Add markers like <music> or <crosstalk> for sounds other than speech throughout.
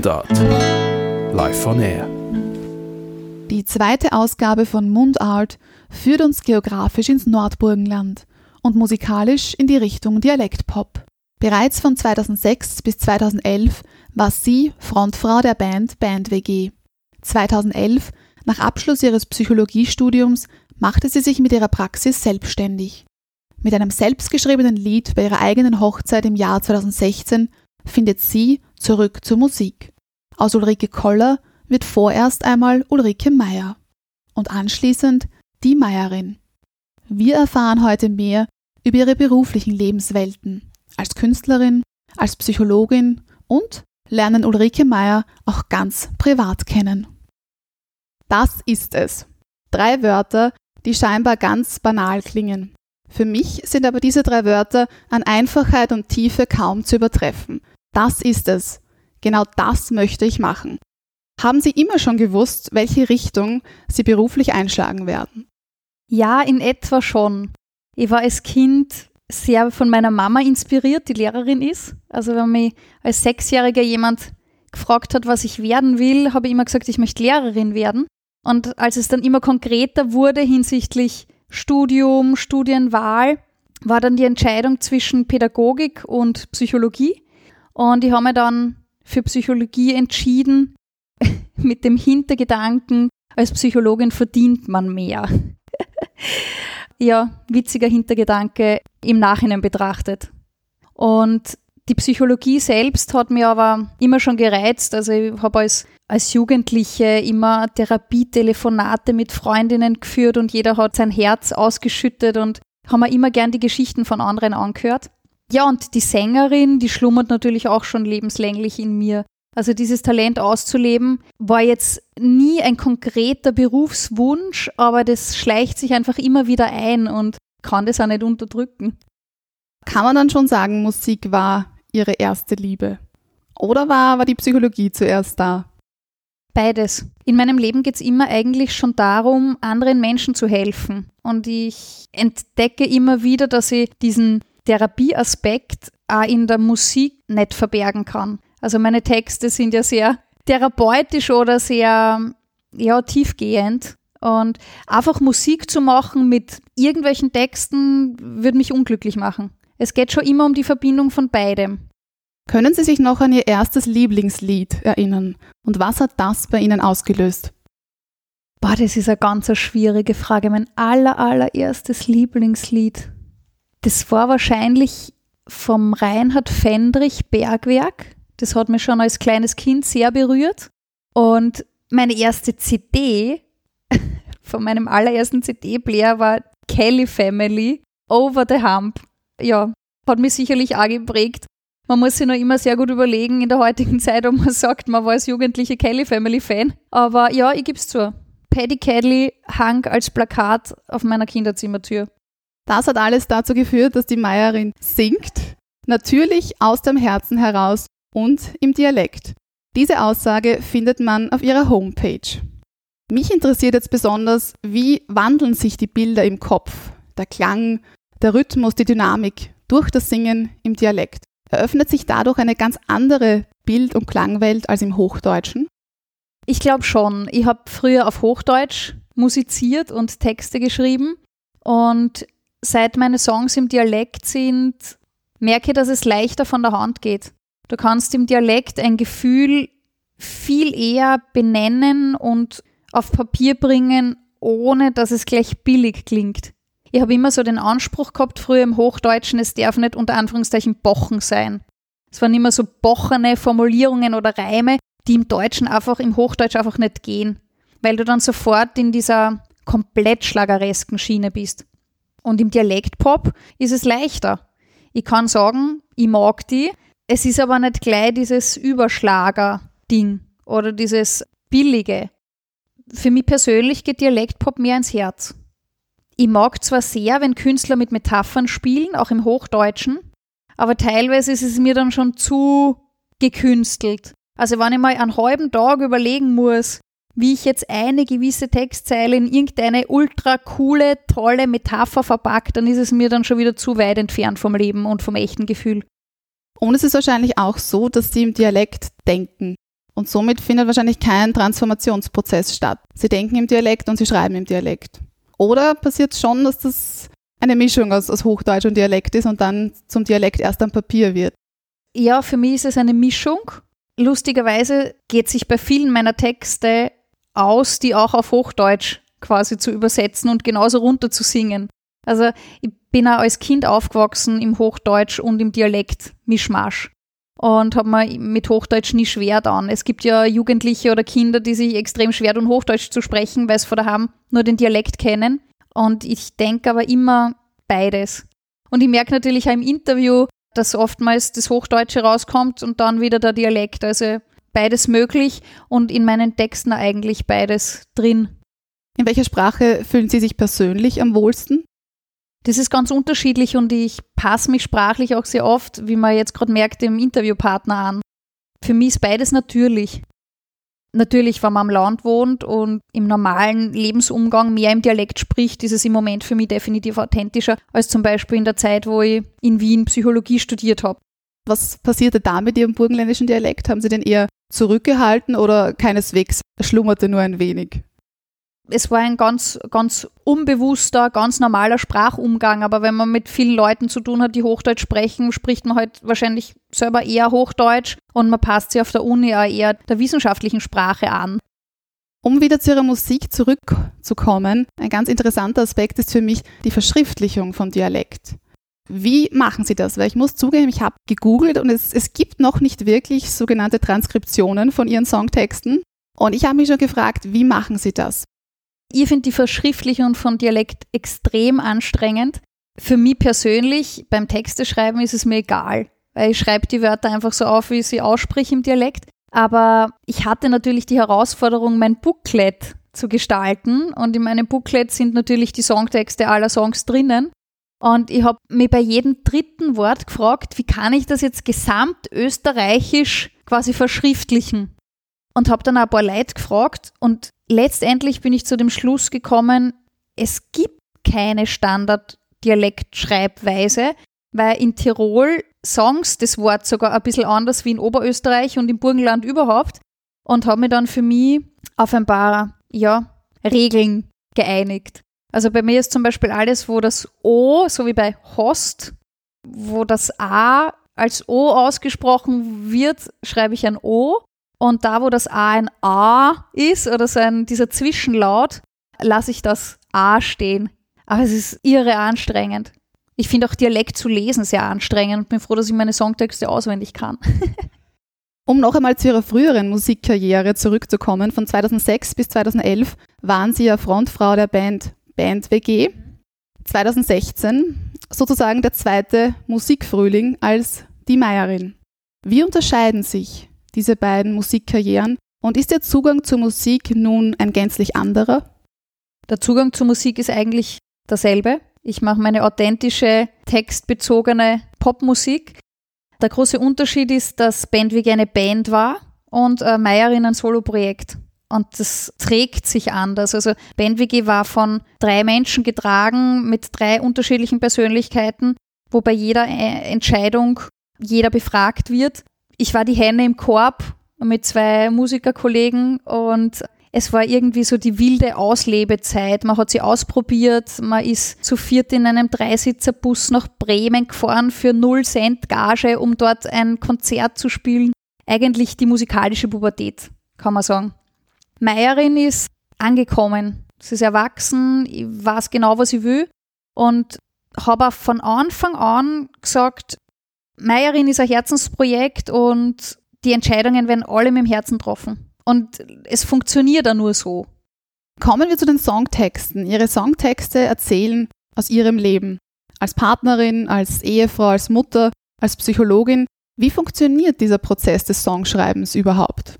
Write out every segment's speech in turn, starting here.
Mundart. Live on Air. Die zweite Ausgabe von Mundart führt uns geografisch ins Nordburgenland und musikalisch in die Richtung Dialektpop. Bereits von 2006 bis 2011 war sie Frontfrau der Band Band WG. 2011, nach Abschluss ihres Psychologiestudiums, machte sie sich mit ihrer Praxis selbstständig. Mit einem selbstgeschriebenen Lied bei ihrer eigenen Hochzeit im Jahr 2016 findet sie zurück zur Musik. Aus Ulrike Koller wird vorerst einmal Ulrike Meier und anschließend die Meierin. Wir erfahren heute mehr über ihre beruflichen Lebenswelten als Künstlerin, als Psychologin und lernen Ulrike Meier auch ganz privat kennen. Das ist es. Drei Wörter, die scheinbar ganz banal klingen. Für mich sind aber diese drei Wörter an Einfachheit und Tiefe kaum zu übertreffen. Das ist es. Genau das möchte ich machen. Haben Sie immer schon gewusst, welche Richtung Sie beruflich einschlagen werden? Ja, in etwa schon. Ich war als Kind sehr von meiner Mama inspiriert, die Lehrerin ist. Also wenn mich als Sechsjähriger jemand gefragt hat, was ich werden will, habe ich immer gesagt, ich möchte Lehrerin werden. Und als es dann immer konkreter wurde hinsichtlich Studium, Studienwahl, war dann die Entscheidung zwischen Pädagogik und Psychologie. Und ich habe mir dann für Psychologie entschieden, <laughs> mit dem Hintergedanken, als Psychologin verdient man mehr. <laughs> ja, witziger Hintergedanke im Nachhinein betrachtet. Und die Psychologie selbst hat mir aber immer schon gereizt. Also ich habe als, als Jugendliche immer Therapietelefonate mit Freundinnen geführt und jeder hat sein Herz ausgeschüttet und haben mir immer gern die Geschichten von anderen angehört. Ja, und die Sängerin, die schlummert natürlich auch schon lebenslänglich in mir. Also dieses Talent auszuleben war jetzt nie ein konkreter Berufswunsch, aber das schleicht sich einfach immer wieder ein und kann das auch nicht unterdrücken. Kann man dann schon sagen, Musik war ihre erste Liebe? Oder war, war die Psychologie zuerst da? Beides. In meinem Leben geht es immer eigentlich schon darum, anderen Menschen zu helfen. Und ich entdecke immer wieder, dass ich diesen Therapieaspekt auch in der Musik nicht verbergen kann. Also meine Texte sind ja sehr therapeutisch oder sehr ja, tiefgehend. Und einfach Musik zu machen mit irgendwelchen Texten würde mich unglücklich machen. Es geht schon immer um die Verbindung von beidem. Können Sie sich noch an Ihr erstes Lieblingslied erinnern? Und was hat das bei Ihnen ausgelöst? Boah, das ist eine ganz schwierige Frage. Mein aller, allererstes Lieblingslied. Das war wahrscheinlich vom Reinhard Fendrich Bergwerk. Das hat mich schon als kleines Kind sehr berührt. Und meine erste CD <laughs> von meinem allerersten CD-Player war Kelly Family Over the Hump. Ja, hat mich sicherlich auch geprägt. Man muss sich noch immer sehr gut überlegen in der heutigen <laughs> Zeit, ob man sagt, man war als jugendliche Kelly Family Fan. Aber ja, ich gebe es zu. Paddy Kelly hang als Plakat auf meiner Kinderzimmertür. Das hat alles dazu geführt, dass die Meierin singt, natürlich aus dem Herzen heraus und im Dialekt. Diese Aussage findet man auf ihrer Homepage. Mich interessiert jetzt besonders, wie wandeln sich die Bilder im Kopf, der Klang, der Rhythmus, die Dynamik durch das Singen im Dialekt. Eröffnet sich dadurch eine ganz andere Bild- und Klangwelt als im Hochdeutschen? Ich glaube schon. Ich habe früher auf Hochdeutsch musiziert und Texte geschrieben und seit meine Songs im Dialekt sind, merke dass es leichter von der Hand geht. Du kannst im Dialekt ein Gefühl viel eher benennen und auf Papier bringen, ohne dass es gleich billig klingt. Ich habe immer so den Anspruch gehabt, früher im Hochdeutschen, es darf nicht unter Anführungszeichen Bochen sein. Es waren immer so bochene Formulierungen oder Reime, die im Deutschen einfach, im Hochdeutsch einfach nicht gehen, weil du dann sofort in dieser komplett schlageresken Schiene bist. Und im Dialektpop ist es leichter. Ich kann sagen, ich mag die, es ist aber nicht gleich dieses Überschlager-Ding oder dieses billige für mich persönlich geht Dialektpop mehr ins Herz. Ich mag zwar sehr, wenn Künstler mit Metaphern spielen, auch im Hochdeutschen, aber teilweise ist es mir dann schon zu gekünstelt. Also wenn ich mal einen halben Tag überlegen muss, wie ich jetzt eine gewisse Textzeile in irgendeine ultra coole, tolle Metapher verpackt, dann ist es mir dann schon wieder zu weit entfernt vom Leben und vom echten Gefühl. Und es ist wahrscheinlich auch so, dass sie im Dialekt denken. Und somit findet wahrscheinlich kein Transformationsprozess statt. Sie denken im Dialekt und sie schreiben im Dialekt. Oder passiert es schon, dass das eine Mischung aus, aus Hochdeutsch und Dialekt ist und dann zum Dialekt erst am Papier wird? Ja, für mich ist es eine Mischung. Lustigerweise geht sich bei vielen meiner Texte aus, die auch auf Hochdeutsch quasi zu übersetzen und genauso runter zu singen. Also ich bin auch als Kind aufgewachsen im Hochdeutsch und im Dialekt Mischmasch und habe mir mit Hochdeutsch nie schwer dann. Es gibt ja Jugendliche oder Kinder, die sich extrem schwer tun, Hochdeutsch zu sprechen, weil sie vor daheim nur den Dialekt kennen. Und ich denke aber immer beides. Und ich merke natürlich auch im Interview, dass oftmals das Hochdeutsche rauskommt und dann wieder der Dialekt. Also beides möglich und in meinen Texten eigentlich beides drin. In welcher Sprache fühlen Sie sich persönlich am wohlsten? Das ist ganz unterschiedlich und ich passe mich sprachlich auch sehr oft, wie man jetzt gerade merkt, dem Interviewpartner an. Für mich ist beides natürlich. Natürlich, wenn man am Land wohnt und im normalen Lebensumgang mehr im Dialekt spricht, ist es im Moment für mich definitiv authentischer als zum Beispiel in der Zeit, wo ich in Wien Psychologie studiert habe. Was passierte da mit Ihrem burgenländischen Dialekt? Haben Sie den eher zurückgehalten oder keineswegs schlummerte nur ein wenig? es war ein ganz, ganz unbewusster, ganz normaler Sprachumgang, aber wenn man mit vielen Leuten zu tun hat, die Hochdeutsch sprechen, spricht man halt wahrscheinlich selber eher Hochdeutsch und man passt sich auf der Uni auch eher der wissenschaftlichen Sprache an. Um wieder zu Ihrer Musik zurückzukommen, ein ganz interessanter Aspekt ist für mich die Verschriftlichung von Dialekt. Wie machen Sie das? Weil ich muss zugeben, ich habe gegoogelt und es, es gibt noch nicht wirklich sogenannte Transkriptionen von Ihren Songtexten. Und ich habe mich schon gefragt, wie machen Sie das? Ich finde die Verschriftlichung von Dialekt extrem anstrengend. Für mich persönlich, beim Texteschreiben ist es mir egal, weil ich schreibe die Wörter einfach so auf, wie ich sie ausspreche im Dialekt. Aber ich hatte natürlich die Herausforderung, mein Booklet zu gestalten. Und in meinem Booklet sind natürlich die Songtexte aller Songs drinnen. Und ich habe mich bei jedem dritten Wort gefragt, wie kann ich das jetzt gesamtösterreichisch quasi verschriftlichen? Und habe dann ein paar Leute gefragt und letztendlich bin ich zu dem Schluss gekommen, es gibt keine Standard-Dialektschreibweise, weil in Tirol Songs das Wort sogar ein bisschen anders wie in Oberösterreich und im Burgenland überhaupt und habe mich dann für mich auf ein paar ja, Regeln geeinigt. Also bei mir ist zum Beispiel alles, wo das O, so wie bei Host, wo das A als O ausgesprochen wird, schreibe ich ein O. Und da, wo das A ein A ist oder so ein, dieser Zwischenlaut, lasse ich das A stehen. Aber es ist irre anstrengend. Ich finde auch Dialekt zu lesen sehr anstrengend und bin froh, dass ich meine Songtexte auswendig kann. <laughs> um noch einmal zu Ihrer früheren Musikkarriere zurückzukommen, von 2006 bis 2011 waren Sie ja Frontfrau der Band Band WG. 2016 sozusagen der zweite Musikfrühling als die Meierin. Wie unterscheiden sich diese beiden Musikkarrieren? Und ist der Zugang zur Musik nun ein gänzlich anderer? Der Zugang zur Musik ist eigentlich derselbe. Ich mache meine authentische, textbezogene Popmusik. Der große Unterschied ist, dass Bandweg eine Band war und Meierin ein Soloprojekt. Und das trägt sich anders. Also BandWG war von drei Menschen getragen mit drei unterschiedlichen Persönlichkeiten, wo bei jeder äh, Entscheidung jeder befragt wird ich war die Henne im Korb mit zwei Musikerkollegen und es war irgendwie so die wilde Auslebezeit. Man hat sie ausprobiert, man ist zu viert in einem Dreisitzerbus nach Bremen gefahren für null Cent Gage, um dort ein Konzert zu spielen. Eigentlich die musikalische Pubertät, kann man sagen. Meierin ist angekommen. Sie ist erwachsen, ich weiß genau, was ich will und habe auch von Anfang an gesagt, Meierin ist ein Herzensprojekt und die Entscheidungen werden alle mit dem Herzen getroffen. Und es funktioniert auch nur so. Kommen wir zu den Songtexten. Ihre Songtexte erzählen aus ihrem Leben. Als Partnerin, als Ehefrau, als Mutter, als Psychologin. Wie funktioniert dieser Prozess des Songschreibens überhaupt?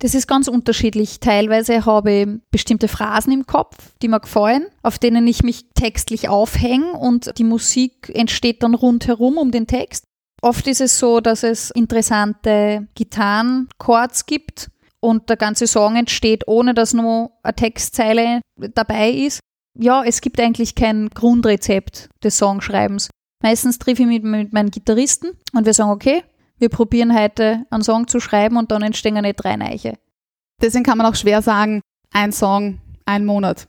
Das ist ganz unterschiedlich. Teilweise habe ich bestimmte Phrasen im Kopf, die mir gefallen, auf denen ich mich textlich aufhänge und die Musik entsteht dann rundherum um den Text. Oft ist es so, dass es interessante Gitarrenchords gibt und der ganze Song entsteht, ohne dass nur eine Textzeile dabei ist. Ja, es gibt eigentlich kein Grundrezept des Songschreibens. Meistens treffe ich mich mit meinen Gitarristen und wir sagen, okay, wir probieren heute einen Song zu schreiben und dann entstehen nicht drei Neiche. Deswegen kann man auch schwer sagen, ein Song, ein Monat.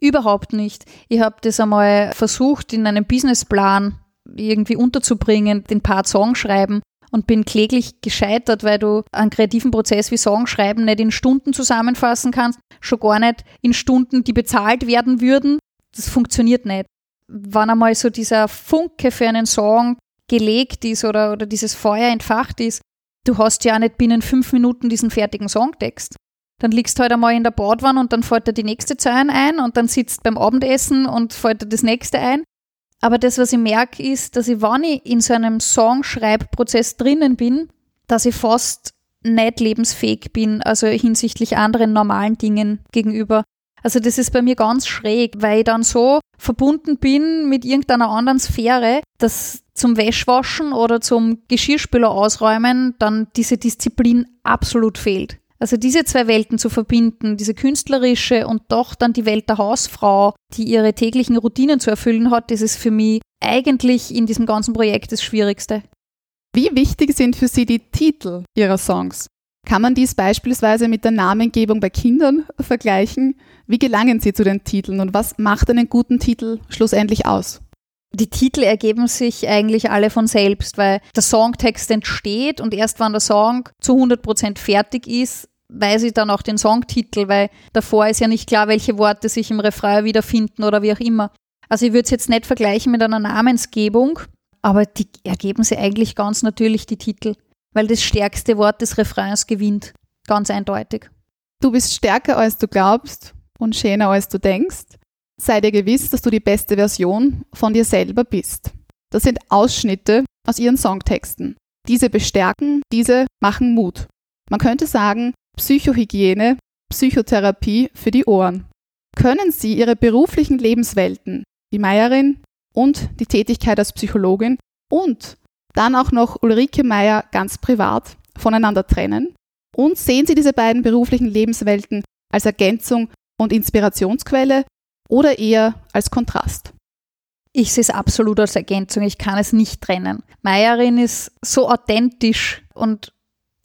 Überhaupt nicht. Ich habe das einmal versucht, in einem Businessplan irgendwie unterzubringen, den Part Song schreiben und bin kläglich gescheitert, weil du einen kreativen Prozess wie Song schreiben nicht in Stunden zusammenfassen kannst, schon gar nicht in Stunden, die bezahlt werden würden. Das funktioniert nicht. Wann einmal so dieser Funke für einen Song gelegt ist oder, oder dieses Feuer entfacht ist, du hast ja nicht binnen fünf Minuten diesen fertigen Songtext. Dann liegst du halt einmal in der Badwanne und dann fällt dir die nächste Zeile ein und dann sitzt beim Abendessen und fällt dir das nächste ein. Aber das, was ich merke, ist, dass ich, wenn ich in so einem Songschreibprozess drinnen bin, dass ich fast nicht lebensfähig bin, also hinsichtlich anderen normalen Dingen gegenüber. Also das ist bei mir ganz schräg, weil ich dann so verbunden bin mit irgendeiner anderen Sphäre, dass zum Wäschwaschen oder zum Geschirrspüler ausräumen dann diese Disziplin absolut fehlt. Also diese zwei Welten zu verbinden, diese künstlerische und doch dann die Welt der Hausfrau, die ihre täglichen Routinen zu erfüllen hat, das ist für mich eigentlich in diesem ganzen Projekt das Schwierigste. Wie wichtig sind für Sie die Titel Ihrer Songs? Kann man dies beispielsweise mit der Namengebung bei Kindern vergleichen? Wie gelangen Sie zu den Titeln und was macht einen guten Titel schlussendlich aus? Die Titel ergeben sich eigentlich alle von selbst, weil der Songtext entsteht und erst wenn der Song zu 100% fertig ist, weiß ich dann auch den Songtitel, weil davor ist ja nicht klar, welche Worte sich im Refrain wiederfinden oder wie auch immer. Also ich würde es jetzt nicht vergleichen mit einer Namensgebung, aber die ergeben sich eigentlich ganz natürlich die Titel, weil das stärkste Wort des Refrains gewinnt. Ganz eindeutig. Du bist stärker als du glaubst und schöner als du denkst. Sei dir gewiss, dass du die beste Version von dir selber bist. Das sind Ausschnitte aus ihren Songtexten. Diese bestärken, diese machen Mut. Man könnte sagen, Psychohygiene, Psychotherapie für die Ohren. Können Sie Ihre beruflichen Lebenswelten, die Meierin und die Tätigkeit als Psychologin und dann auch noch Ulrike Meier ganz privat voneinander trennen? Und sehen Sie diese beiden beruflichen Lebenswelten als Ergänzung und Inspirationsquelle oder eher als Kontrast? Ich sehe es absolut als Ergänzung. Ich kann es nicht trennen. Meierin ist so authentisch und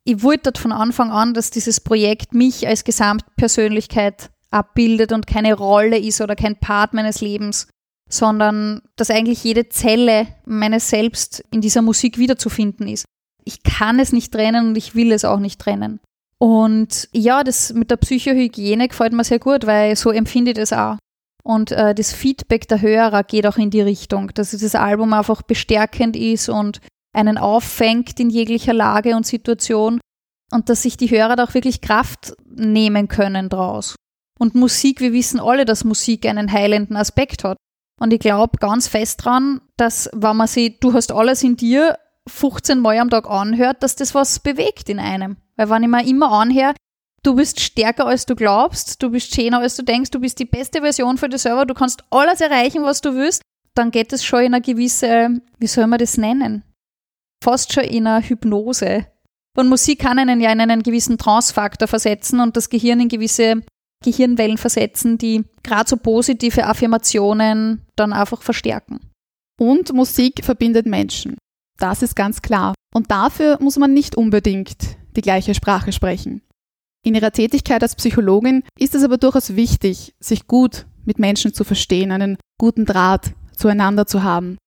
ich wollte von Anfang an, dass dieses Projekt mich als Gesamtpersönlichkeit abbildet und keine Rolle ist oder kein Part meines Lebens, sondern dass eigentlich jede Zelle meines Selbst in dieser Musik wiederzufinden ist. Ich kann es nicht trennen und ich will es auch nicht trennen. Und ja, das mit der Psychohygiene gefällt mir sehr gut, weil so empfinde ich das auch. Und äh, das Feedback der Hörer geht auch in die Richtung, dass das Album einfach bestärkend ist und einen auffängt in jeglicher Lage und Situation und dass sich die Hörer da auch wirklich Kraft nehmen können draus. Und Musik, wir wissen alle, dass Musik einen heilenden Aspekt hat. Und ich glaube ganz fest dran, dass wenn man sich, du hast alles in dir, 15 Mal am Tag anhört, dass das was bewegt in einem. Weil wenn ich mir immer anhöre, du bist stärker als du glaubst, du bist schöner als du denkst, du bist die beste Version für dich selber, du kannst alles erreichen, was du willst, dann geht es schon in eine gewisse, wie soll man das nennen? Fast schon in eine Hypnose. Und Musik kann einen ja in einen gewissen Trance-Faktor versetzen und das Gehirn in gewisse Gehirnwellen versetzen, die gerade so positive Affirmationen dann einfach verstärken. Und Musik verbindet Menschen. Das ist ganz klar. Und dafür muss man nicht unbedingt die gleiche Sprache sprechen. In ihrer Tätigkeit als Psychologin ist es aber durchaus wichtig, sich gut mit Menschen zu verstehen, einen guten Draht zueinander zu haben.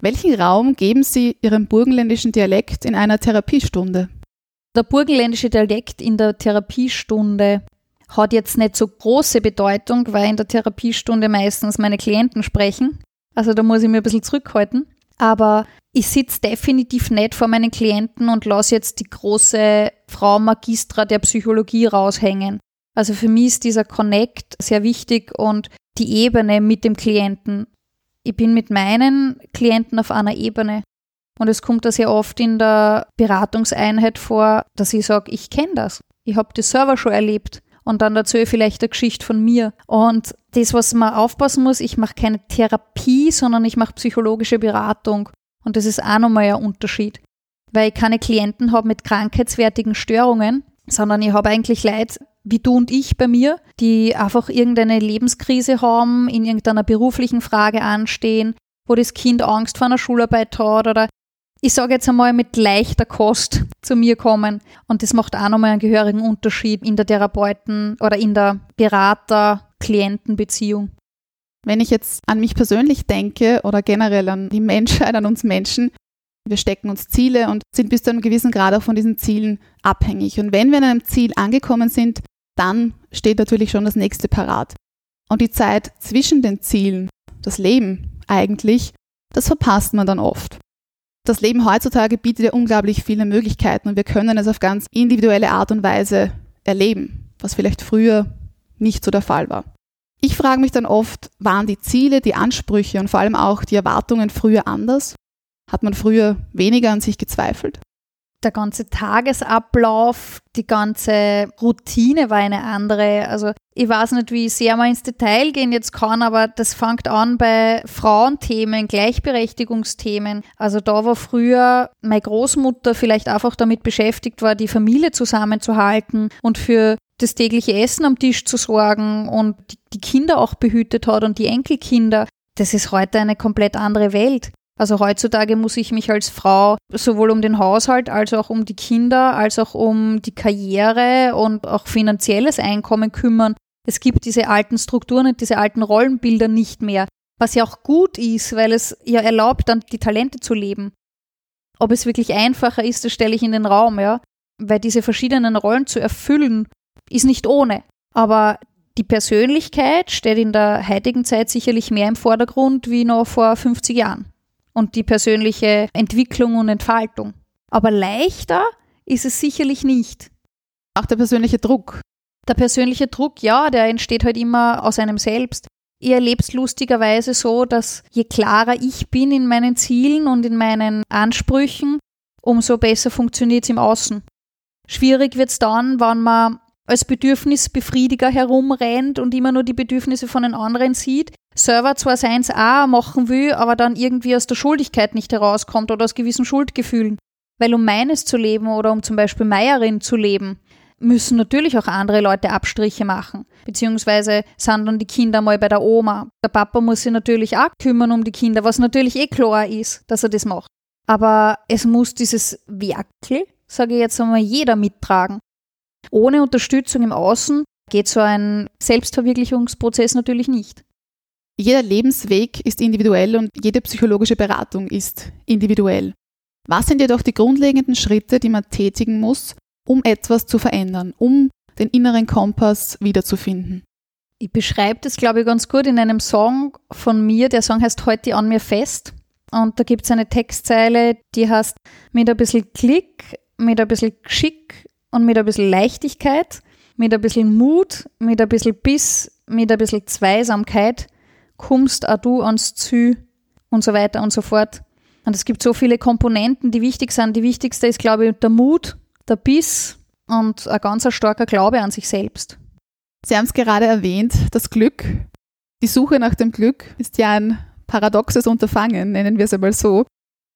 Welchen Raum geben Sie Ihrem burgenländischen Dialekt in einer Therapiestunde? Der burgenländische Dialekt in der Therapiestunde hat jetzt nicht so große Bedeutung, weil in der Therapiestunde meistens meine Klienten sprechen. Also da muss ich mir ein bisschen zurückhalten. Aber ich sitze definitiv nicht vor meinen Klienten und lasse jetzt die große Frau Magistra der Psychologie raushängen. Also für mich ist dieser Connect sehr wichtig und die Ebene mit dem Klienten. Ich bin mit meinen Klienten auf einer Ebene. Und es kommt da sehr oft in der Beratungseinheit vor, dass ich sage, ich kenne das. Ich habe das selber schon erlebt. Und dann dazu vielleicht eine Geschichte von mir. Und das, was man aufpassen muss, ich mache keine Therapie, sondern ich mache psychologische Beratung. Und das ist auch nochmal ein Unterschied. Weil ich keine Klienten habe mit krankheitswertigen Störungen, sondern ich habe eigentlich Leute wie du und ich bei mir, die einfach irgendeine Lebenskrise haben, in irgendeiner beruflichen Frage anstehen, wo das Kind Angst vor einer Schularbeit hat oder ich sage jetzt einmal, mit leichter Kost zu mir kommen. Und das macht auch nochmal einen gehörigen Unterschied in der Therapeuten- oder in der Berater-Klienten-Beziehung. Wenn ich jetzt an mich persönlich denke oder generell an die Menschheit, an uns Menschen, wir stecken uns Ziele und sind bis zu einem gewissen Grad auch von diesen Zielen abhängig. Und wenn wir an einem Ziel angekommen sind, dann steht natürlich schon das nächste parat. Und die Zeit zwischen den Zielen, das Leben eigentlich, das verpasst man dann oft. Das Leben heutzutage bietet ja unglaublich viele Möglichkeiten und wir können es auf ganz individuelle Art und Weise erleben, was vielleicht früher nicht so der Fall war. Ich frage mich dann oft, waren die Ziele, die Ansprüche und vor allem auch die Erwartungen früher anders? Hat man früher weniger an sich gezweifelt? Der ganze Tagesablauf, die ganze Routine war eine andere. Also ich weiß nicht, wie sehr man ins Detail gehen jetzt kann, aber das fängt an bei Frauenthemen, Gleichberechtigungsthemen. Also da war früher meine Großmutter vielleicht einfach damit beschäftigt war, die Familie zusammenzuhalten und für das tägliche Essen am Tisch zu sorgen und die Kinder auch behütet hat und die Enkelkinder. Das ist heute eine komplett andere Welt. Also heutzutage muss ich mich als Frau sowohl um den Haushalt als auch um die Kinder, als auch um die Karriere und auch finanzielles Einkommen kümmern. Es gibt diese alten Strukturen und diese alten Rollenbilder nicht mehr, was ja auch gut ist, weil es ja erlaubt, dann die Talente zu leben. Ob es wirklich einfacher ist, das stelle ich in den Raum, ja, weil diese verschiedenen Rollen zu erfüllen, ist nicht ohne. Aber die Persönlichkeit steht in der heutigen Zeit sicherlich mehr im Vordergrund wie noch vor 50 Jahren und die persönliche Entwicklung und Entfaltung. Aber leichter ist es sicherlich nicht. Auch der persönliche Druck. Der persönliche Druck, ja, der entsteht halt immer aus einem selbst. Ich erlebe es lustigerweise so, dass je klarer ich bin in meinen Zielen und in meinen Ansprüchen, umso besser funktioniert es im Außen. Schwierig wird es dann, wenn man als Bedürfnisbefriediger herumrennt und immer nur die Bedürfnisse von den anderen sieht, selber zwar seins auch machen will, aber dann irgendwie aus der Schuldigkeit nicht herauskommt oder aus gewissen Schuldgefühlen. Weil um meines zu leben oder um zum Beispiel Meierin zu leben, müssen natürlich auch andere Leute Abstriche machen. Beziehungsweise sind dann die Kinder mal bei der Oma. Der Papa muss sich natürlich auch kümmern um die Kinder, was natürlich eh klar ist, dass er das macht. Aber es muss dieses Werkel, sage ich jetzt einmal, jeder mittragen. Ohne Unterstützung im Außen geht so ein Selbstverwirklichungsprozess natürlich nicht. Jeder Lebensweg ist individuell und jede psychologische Beratung ist individuell. Was sind jedoch die grundlegenden Schritte, die man tätigen muss, um etwas zu verändern, um den inneren Kompass wiederzufinden? Ich beschreibe das, glaube ich, ganz gut in einem Song von mir. Der Song heißt Heute an mir fest. Und da gibt es eine Textzeile, die heißt mit ein bisschen Klick, mit ein bisschen Geschick und mit ein bisschen Leichtigkeit, mit ein bisschen Mut, mit ein bisschen Biss, mit ein bisschen Zweisamkeit kommst auch du ans Ziel und so weiter und so fort. Und es gibt so viele Komponenten, die wichtig sind. Die wichtigste ist, glaube ich, der Mut, der Biss und ein ganz starker Glaube an sich selbst. Sie haben es gerade erwähnt, das Glück. Die Suche nach dem Glück ist ja ein paradoxes Unterfangen, nennen wir es einmal so.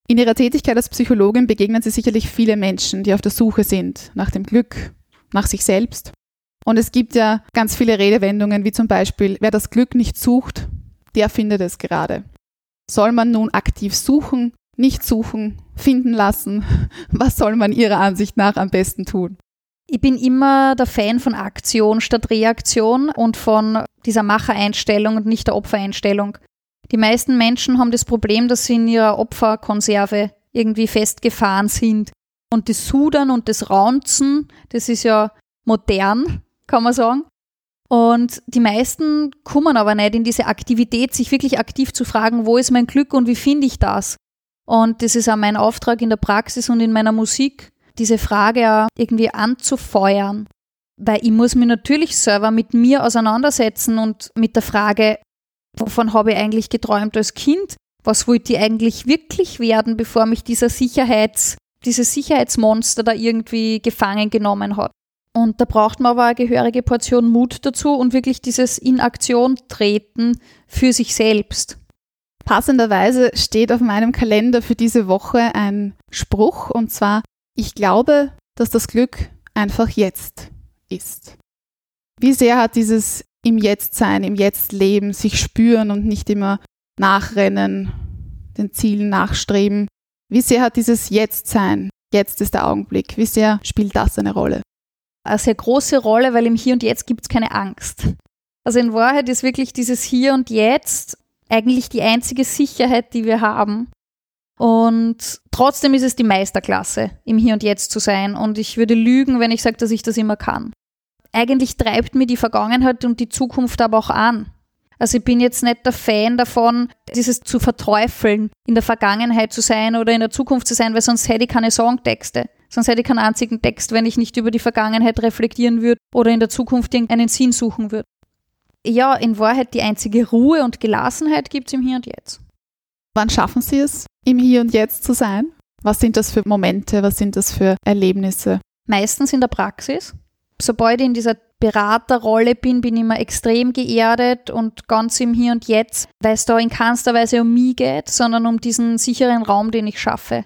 In Ihrer Tätigkeit als Psychologin begegnen Sie sicherlich viele Menschen, die auf der Suche sind nach dem Glück, nach sich selbst. Und es gibt ja ganz viele Redewendungen, wie zum Beispiel, wer das Glück nicht sucht, der findet es gerade. Soll man nun aktiv suchen, nicht suchen, finden lassen? <laughs> Was soll man Ihrer Ansicht nach am besten tun? Ich bin immer der Fan von Aktion statt Reaktion und von dieser Machereinstellung und nicht der Opfereinstellung. Die meisten Menschen haben das Problem, dass sie in ihrer Opferkonserve irgendwie festgefahren sind. Und das Sudern und das Raunzen, das ist ja modern, kann man sagen. Und die meisten kommen aber nicht in diese Aktivität, sich wirklich aktiv zu fragen, wo ist mein Glück und wie finde ich das? Und das ist auch mein Auftrag in der Praxis und in meiner Musik, diese Frage auch irgendwie anzufeuern. Weil ich muss mich natürlich selber mit mir auseinandersetzen und mit der Frage, wovon habe ich eigentlich geträumt als Kind? Was wollte ich eigentlich wirklich werden, bevor mich dieser Sicherheits, dieses Sicherheitsmonster da irgendwie gefangen genommen hat? Und da braucht man aber eine gehörige Portion Mut dazu und wirklich dieses in Aktion treten für sich selbst. Passenderweise steht auf meinem Kalender für diese Woche ein Spruch und zwar, ich glaube, dass das Glück einfach jetzt ist. Wie sehr hat dieses im Jetzt sein, im Jetzt leben, sich spüren und nicht immer nachrennen, den Zielen nachstreben, Wie sehr hat dieses Jetzt-Sein, jetzt ist der Augenblick, wie sehr spielt das eine Rolle? Eine sehr große Rolle, weil im Hier und Jetzt gibt es keine Angst. Also in Wahrheit ist wirklich dieses Hier und Jetzt eigentlich die einzige Sicherheit, die wir haben. Und trotzdem ist es die Meisterklasse, im Hier und Jetzt zu sein. Und ich würde lügen, wenn ich sage, dass ich das immer kann. Eigentlich treibt mir die Vergangenheit und die Zukunft aber auch an. Also ich bin jetzt nicht der Fan davon, dieses zu verteufeln, in der Vergangenheit zu sein oder in der Zukunft zu sein, weil sonst hätte ich keine Songtexte. Sonst hätte ich keinen einzigen Text, wenn ich nicht über die Vergangenheit reflektieren würde oder in der Zukunft einen Sinn suchen würde. Ja, in Wahrheit die einzige Ruhe und Gelassenheit gibt es im Hier und Jetzt. Wann schaffen Sie es, im Hier und Jetzt zu sein? Was sind das für Momente? Was sind das für Erlebnisse? Meistens in der Praxis. Sobald ich in dieser Beraterrolle bin, bin ich immer extrem geerdet und ganz im Hier und Jetzt, weil es da in keinster Weise um mich geht, sondern um diesen sicheren Raum, den ich schaffe.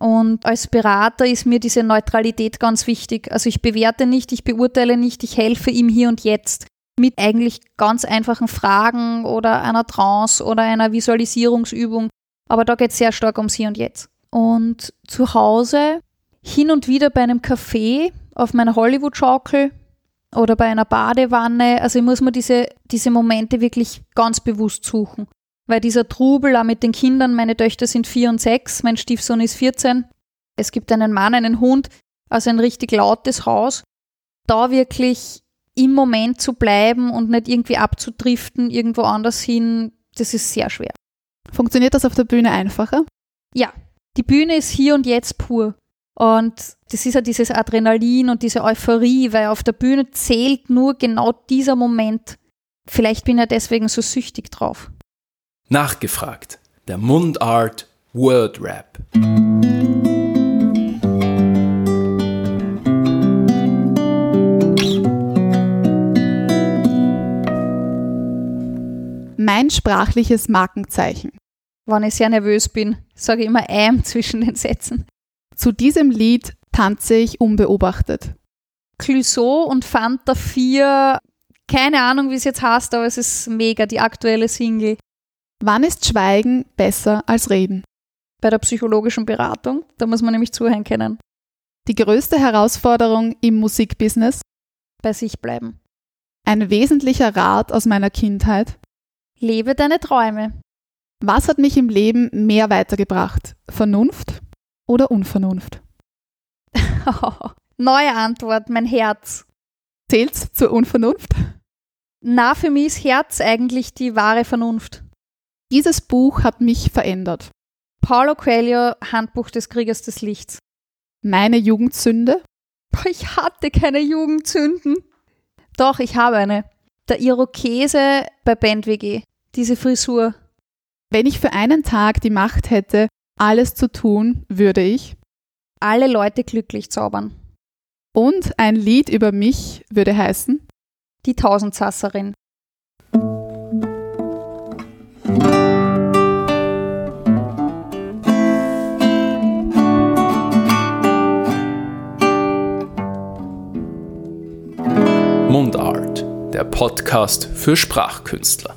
Und als Berater ist mir diese Neutralität ganz wichtig. Also ich bewerte nicht, ich beurteile nicht, ich helfe im Hier und Jetzt mit eigentlich ganz einfachen Fragen oder einer Trance oder einer Visualisierungsübung. Aber da geht es sehr stark ums Hier und Jetzt. Und zu Hause hin und wieder bei einem Café auf meiner Hollywood-Schaukel oder bei einer Badewanne. Also ich muss mir diese, diese Momente wirklich ganz bewusst suchen. Weil dieser Trubel auch mit den Kindern, meine Töchter sind vier und sechs, mein Stiefsohn ist 14. Es gibt einen Mann, einen Hund, also ein richtig lautes Haus. Da wirklich im Moment zu bleiben und nicht irgendwie abzudriften, irgendwo anders hin, das ist sehr schwer. Funktioniert das auf der Bühne einfacher? Ja, die Bühne ist hier und jetzt pur. Und das ist ja dieses Adrenalin und diese Euphorie, weil auf der Bühne zählt nur genau dieser Moment. Vielleicht bin ich deswegen so süchtig drauf. Nachgefragt. Der Mundart Word Rap. Mein sprachliches Markenzeichen. Wenn ich sehr nervös bin, sage ich immer ähm zwischen den Sätzen. Zu diesem Lied tanze ich unbeobachtet. Clouseau und Fanta 4, keine Ahnung, wie es jetzt heißt, aber es ist mega, die aktuelle Single. Wann ist Schweigen besser als Reden? Bei der psychologischen Beratung, da muss man nämlich zuhören können. Die größte Herausforderung im Musikbusiness? Bei sich bleiben. Ein wesentlicher Rat aus meiner Kindheit? Lebe deine Träume. Was hat mich im Leben mehr weitergebracht? Vernunft oder Unvernunft? <laughs> Neue Antwort, mein Herz. Zählt's zur Unvernunft? Na, für mich ist Herz eigentlich die wahre Vernunft. Dieses Buch hat mich verändert. Paulo Coelho, Handbuch des Kriegers des Lichts. Meine Jugendsünde? Ich hatte keine Jugendsünden. Doch, ich habe eine. Der Irokese bei BandWG diese Frisur. Wenn ich für einen Tag die Macht hätte, alles zu tun, würde ich alle Leute glücklich zaubern. Und ein Lied über mich würde heißen Die Tausendsasserin. Mundart, der Podcast für Sprachkünstler.